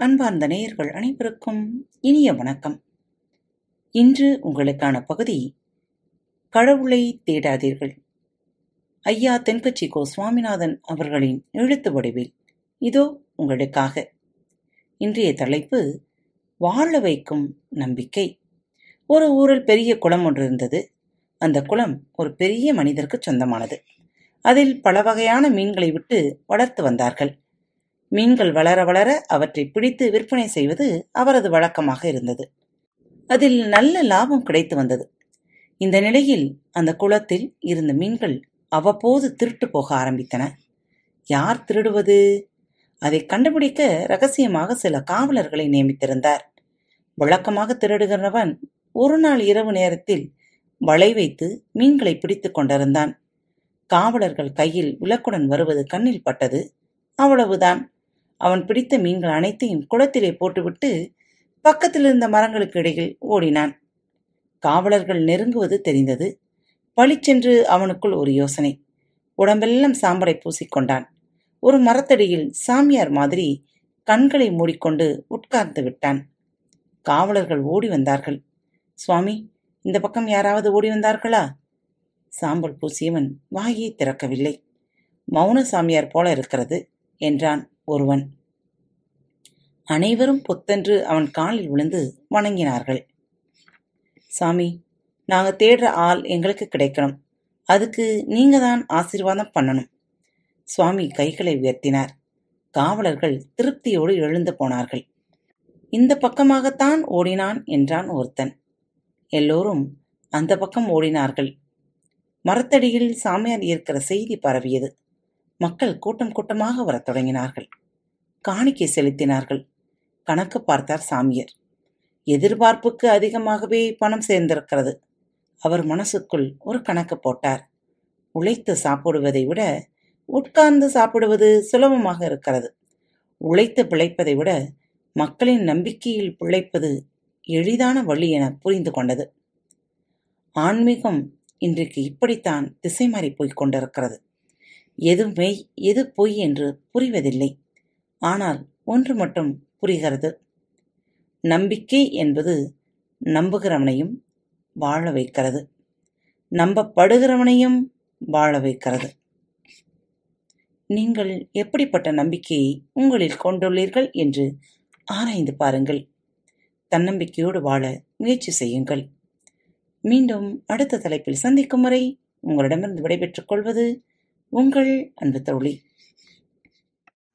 அன்பார்ந்த நேயர்கள் அனைவருக்கும் இனிய வணக்கம். இன்று உங்களுக்கான பகுதி கடவுளை தேடாதீர்கள். ஐயா தென்கட்சி கோ சுவாமிநாதன் அவர்களின் எழுத்து வடிவில் இதோ உங்களுக்காக. இன்றைய தலைப்பு வாழ வைக்கும் நம்பிக்கை. ஒரு ஊரில் பெரிய குளம் ஒன்று இருந்தது. அந்த குளம் ஒரு பெரிய மனிதருக்கு சொந்தமானது. அதில் பல வகையான மீன்களை விட்டு வளர்த்து வந்தார்கள். மீன்கள் வளர வளர அவற்றை பிடித்து விற்பனை செய்வது அவரது வழக்கமாக இருந்தது. அதில் நல்ல லாபம் கிடைத்து வந்தது. இந்த நிலையில் அந்த குளத்தில் இருந்த மீன்கள் அவ்வப்போது திருட்டு போக ஆரம்பித்தன. யார் திருடுவது? அதை கண்டுபிடிக்க ரகசியமாக சில காவலர்களை நியமித்திருந்தார். வழக்கமாக திருடுகிறவன் ஒரு நாள் இரவு நேரத்தில் வலை வைத்து மீன்களை பிடித்துக் கொண்டிருந்தான். காவலர்கள் கையில் விளக்குடன் வருவது கண்ணில் பட்டது. அவ்வளவுதான். அவன் பிடித்த மீன்கள் அனைத்தையும் குளத்திலே போட்டுவிட்டு பக்கத்தில் இருந்த மரங்களுக்கு இடையில் ஓடினான். காவலர்கள் நெருங்குவது தெரிந்தது. பளிச்சென்று அவனுக்குள் ஒரு யோசனை. உடம்பெல்லாம் சாம்பலை பூசிக்கொண்டான். ஒரு மரத்தடியில் சாமியார் மாதிரி கண்களை மூடிக்கொண்டு உட்கார்ந்து விட்டான். காவலர்கள் ஓடி வந்தார்கள். சுவாமி இந்த பக்கம் யாராவது ஓடி வந்தார்களா? சாம்பல் பூசியவன் வாயை திறக்கவில்லை. மௌன சாமியார் போல இருக்கிறது என்றான். ஒருவன். அனைவரும் பொத்தென்று அவன் காலில் விழுந்து வணங்கினார்கள். சாமி நாங்க தேடுற ஆள் எங்களுக்கு கிடைக்கணும். அதுக்கு நீங்க தான் ஆசீர்வாதம் பண்ணணும். சுவாமி கைகளை உயர்த்தினார். காவலர்கள் திருப்தியோடு எழுந்து போனார்கள். இந்த பக்கமாகத்தான் ஓடினான் என்றான் ஒருத்தன். எல்லோரும் அந்த பக்கம் ஓடினார்கள். மரத்தடியில் சாமியார் இருக்கிற செய்தி பரவியது. மக்கள் கூட்டம் கூட்டமாக வரத் தொடங்கினார்கள். காணிக்கை செலுத்தினார்கள். கணக்கு பார்த்தார் சாமியார். எதிர்பார்ப்புக்கு அதிகமாகவே பணம் சேர்ந்திருக்கிறது. அவர் மனசுக்குள் ஒரு கணக்கு போட்டார். உழைத்து சாப்பிடுவதை விட உட்கார்ந்து சாப்பிடுவது சுலபமாக இருக்கிறது. உழைத்து பிழைப்பதை விட மக்களின் நம்பிக்கையில் பிழைப்பது எளிதான வழி என புரிந்து கொண்டது. ஆன்மீகம் இன்றைக்கு இப்படித்தான் திசை மாறி போய்க் கொண்டிருக்கிறது. எது மெய் எது பொய் என்று புரிவதில்லை. ஆனால் ஒன்று மட்டும் புரிகிறது. நம்பிக்கை என்பது நம்புகிறவனையும் வாழ வைக்கிறது. நம்பப்படுகிறவனையும் வாழ வைக்கிறது. நீங்கள் எப்படிப்பட்ட நம்பிக்கையை உங்களில் கொண்டுள்ளீர்கள் என்று ஆராய்ந்து பாருங்கள். தன்னம்பிக்கையோடு வாழ முயற்சி செய்யுங்கள். மீண்டும் அடுத்த தலைப்பில் சந்திக்கும் வரை உங்களிடமிருந்து விடைபெற்றுக் கொள்வது உங்கள் அன்பு தோழி.